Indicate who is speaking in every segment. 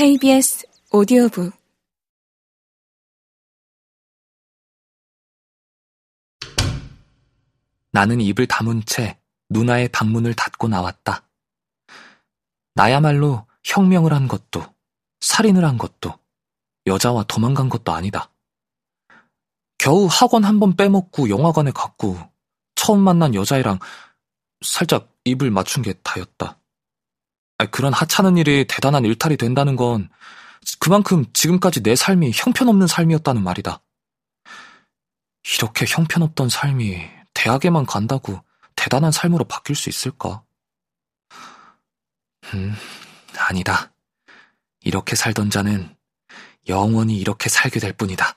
Speaker 1: KBS 오디오북
Speaker 2: 나는 입을 다문 채 누나의 방문을 닫고 나왔다. 나야말로 혁명을 한 것도, 살인을 한 것도, 여자와 도망간 것도 아니다. 겨우 학원 한 번 빼먹고 영화관에 갔고, 처음 만난 여자애랑 살짝 입을 맞춘 게 다였다. 그런 하찮은 일이 대단한 일탈이 된다는 건 그만큼 지금까지 내 삶이 형편없는 삶이었다는 말이다. 이렇게 형편없던 삶이 대학에만 간다고 대단한 삶으로 바뀔 수 있을까? 음, 아니다. 이렇게 살던 자는 영원히 이렇게 살게 될 뿐이다.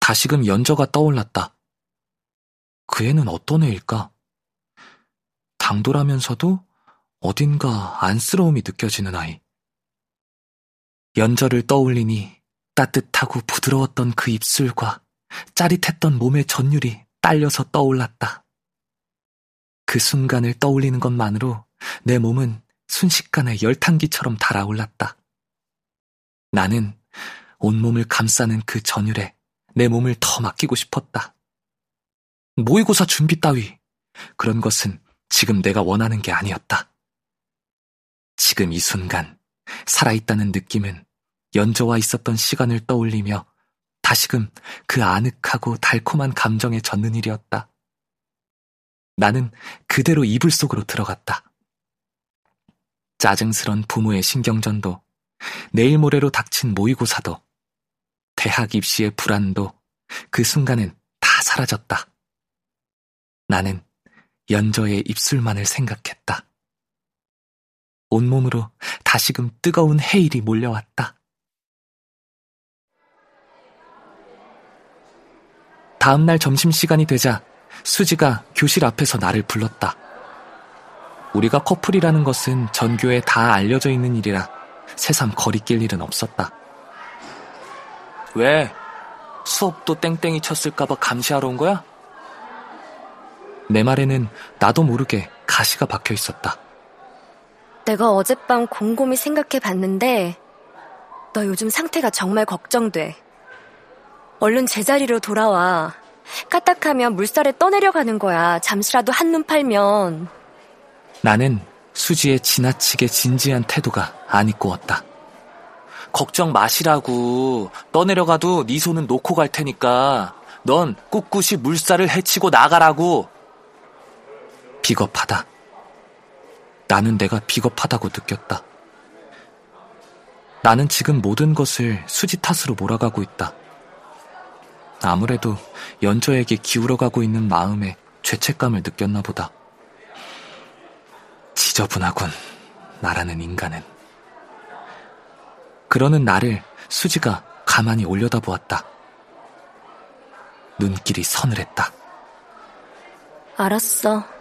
Speaker 2: 다시금 연저가 떠올랐다. 그 애는 어떤 애일까? 당돌하면서도 어딘가 안쓰러움이 느껴지는 아이. 연저를 떠올리니 따뜻하고 부드러웠던 그 입술과 짜릿했던 몸의 전율이 딸려서 떠올랐다. 그 순간을 떠올리는 것만으로 내 몸은 순식간에 열탕기처럼 달아올랐다. 나는 온몸을 감싸는 그 전율에 내 몸을 더 맡기고 싶었다. 모의고사 준비 따위, 그런 것은 지금 내가 원하는 게 아니었다. 지금 이 순간, 살아있다는 느낌은 연저와 있었던 시간을 떠올리며 다시금 그 아늑하고 달콤한 감정에 젖는 일이었다. 나는 그대로 이불 속으로 들어갔다. 짜증스런 부모의 신경전도, 내일 모레로 닥친 모의고사도, 대학 입시의 불안도 그 순간엔 다 사라졌다. 나는 연저의 입술만을 생각했다. 온몸으로 다시금 뜨거운 해일이 몰려왔다. 다음날 점심시간이 되자 수지가 교실 앞에서 나를 불렀다. 우리가 커플이라는 것은 전교에 다 알려져 있는 일이라 새삼 거리낄 일은 없었다. 왜? 수업도 땡땡이 쳤을까봐 감시하러 온 거야? 내 말에는 나도 모르게 가시가 박혀 있었다.
Speaker 3: 내가 어젯밤 곰곰이 생각해 봤는데, 너 요즘 상태가 정말 걱정돼. 얼른 제자리로 돌아와. 까딱하면 물살에 떠내려가는 거야. 잠시라도 한눈 팔면.
Speaker 2: 나는 수지의 지나치게 진지한 태도가 안 입고왔다. 걱정 마시라고. 떠내려가도 네 손은 놓고 갈 테니까. 넌 꿋꿋이 물살을 헤치고 나가라고. 비겁하다. 나는 내가 비겁하다고 느꼈다. 나는 지금 모든 것을 수지 탓으로 몰아가고 있다. 아무래도 연저에게 기울어가고 있는 마음에 죄책감을 느꼈나 보다. 지저분하군, 나라는 인간은. 그러는 나를 수지가 가만히 올려다보았다. 눈길이 서늘했다.
Speaker 3: 알았어.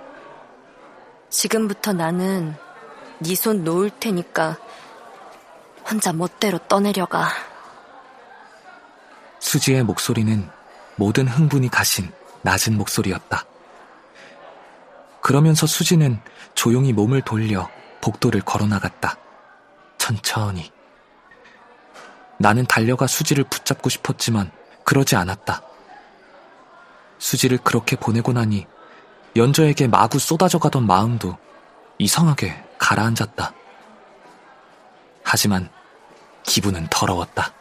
Speaker 3: 지금부터 나는 네 손 놓을 테니까 혼자 멋대로 떠내려가.
Speaker 2: 수지의 목소리는 모든 흥분이 가신 낮은 목소리였다. 그러면서 수지는 조용히 몸을 돌려 복도를 걸어나갔다. 천천히. 나는 달려가 수지를 붙잡고 싶었지만 그러지 않았다. 수지를 그렇게 보내고 나니 연저에게 마구 쏟아져 가던 마음도 이상하게 가라앉았다. 하지만 기분은 더러웠다.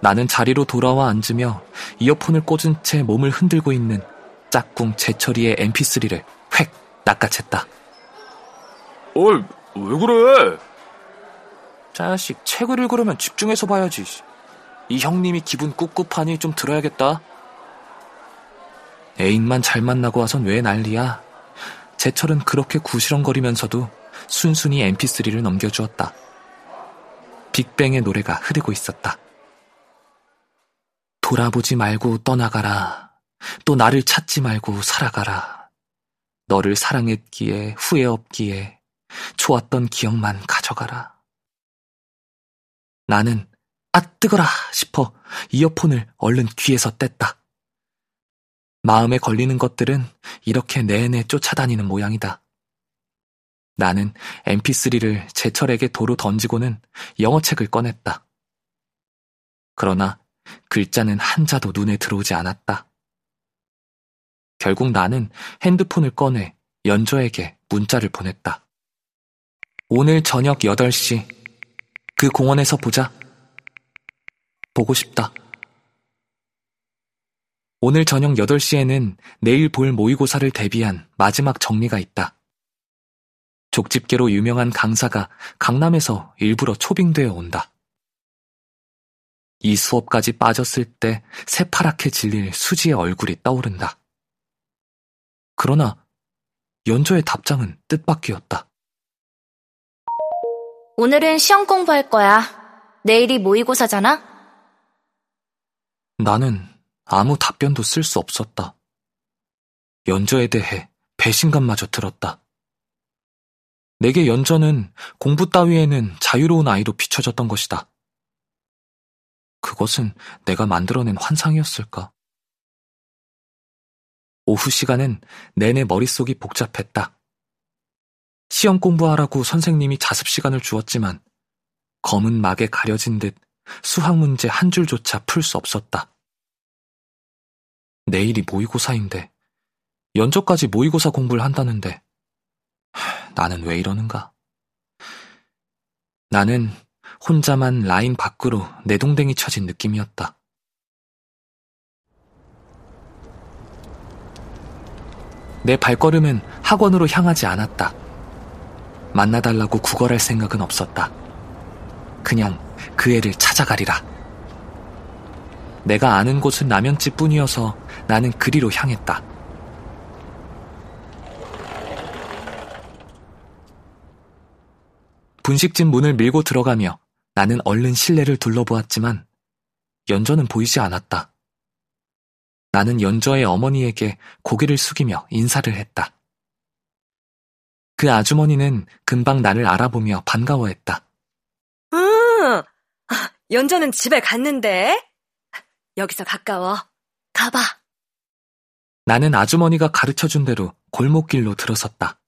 Speaker 2: 나는 자리로 돌아와 앉으며 이어폰을 꽂은 채 몸을 흔들고 있는 짝꿍 제철이의 mp3를 획 낚아챘다.
Speaker 4: 어이, 왜 그래?
Speaker 2: 자식, 책을 읽으려면 집중해서 봐야지. 이 형님이 기분 꿉꿉하니 좀 들어야겠다. 애인만 잘 만나고 와선 왜 난리야? 제철은 그렇게 구시렁거리면서도 순순히 mp3를 넘겨주었다. 빅뱅의 노래가 흐르고 있었다. 돌아보지 말고 떠나가라. 또 나를 찾지 말고 살아가라. 너를 사랑했기에 후회 없기에 좋았던 기억만 가져가라. 나는 아 뜨거라 싶어 이어폰을 얼른 귀에서 뗐다. 마음에 걸리는 것들은 이렇게 내내 쫓아다니는 모양이다. 나는 mp3를 제철에게 도로 던지고는 영어책을 꺼냈다. 그러나 글자는 한자도 눈에 들어오지 않았다. 결국 나는 핸드폰을 꺼내 연조에게 문자를 보냈다. 오늘 저녁 8시 그 공원에서 보자. 보고 싶다. 오늘 저녁 8시에는 내일 볼 모의고사를 대비한 마지막 정리가 있다. 족집게로 유명한 강사가 강남에서 일부러 초빙되어 온다. 이 수업까지 빠졌을 때 새파랗게 질릴 수지의 얼굴이 떠오른다. 그러나 연조의 답장은 뜻밖이었다.
Speaker 3: 오늘은 시험 공부할 거야. 내일이 모의고사잖아?
Speaker 2: 나는 아무 답변도 쓸 수 없었다. 연저에 대해 배신감마저 들었다. 내게 연저는 공부 따위에는 자유로운 아이로 비춰졌던 것이다. 그것은 내가 만들어낸 환상이었을까? 오후 시간은 내내 머릿속이 복잡했다. 시험 공부하라고 선생님이 자습 시간을 주었지만 검은 막에 가려진 듯 수학 문제 한 줄조차 풀 수 없었다. 내일이 모의고사인데 연저까지 모의고사 공부를 한다는데 나는 왜 이러는가? 나는 혼자만 라인 밖으로 내동댕이 쳐진 느낌이었다. 내 발걸음은 학원으로 향하지 않았다. 만나달라고 구걸할 생각은 없었다. 그냥 그 애를 찾아가리라. 내가 아는 곳은 라면집 뿐이어서 나는 그리로 향했다. 분식집 문을 밀고 들어가며 나는 얼른 실내를 둘러보았지만 연저는 보이지 않았다. 나는 연저의 어머니에게 고개를 숙이며 인사를 했다. 그 아주머니는 금방 나를 알아보며 반가워했다.
Speaker 3: 응, 연저는 집에 갔는데? 여기서 가까워. 가봐.
Speaker 2: 나는 아주머니가 가르쳐준 대로 골목길로 들어섰다.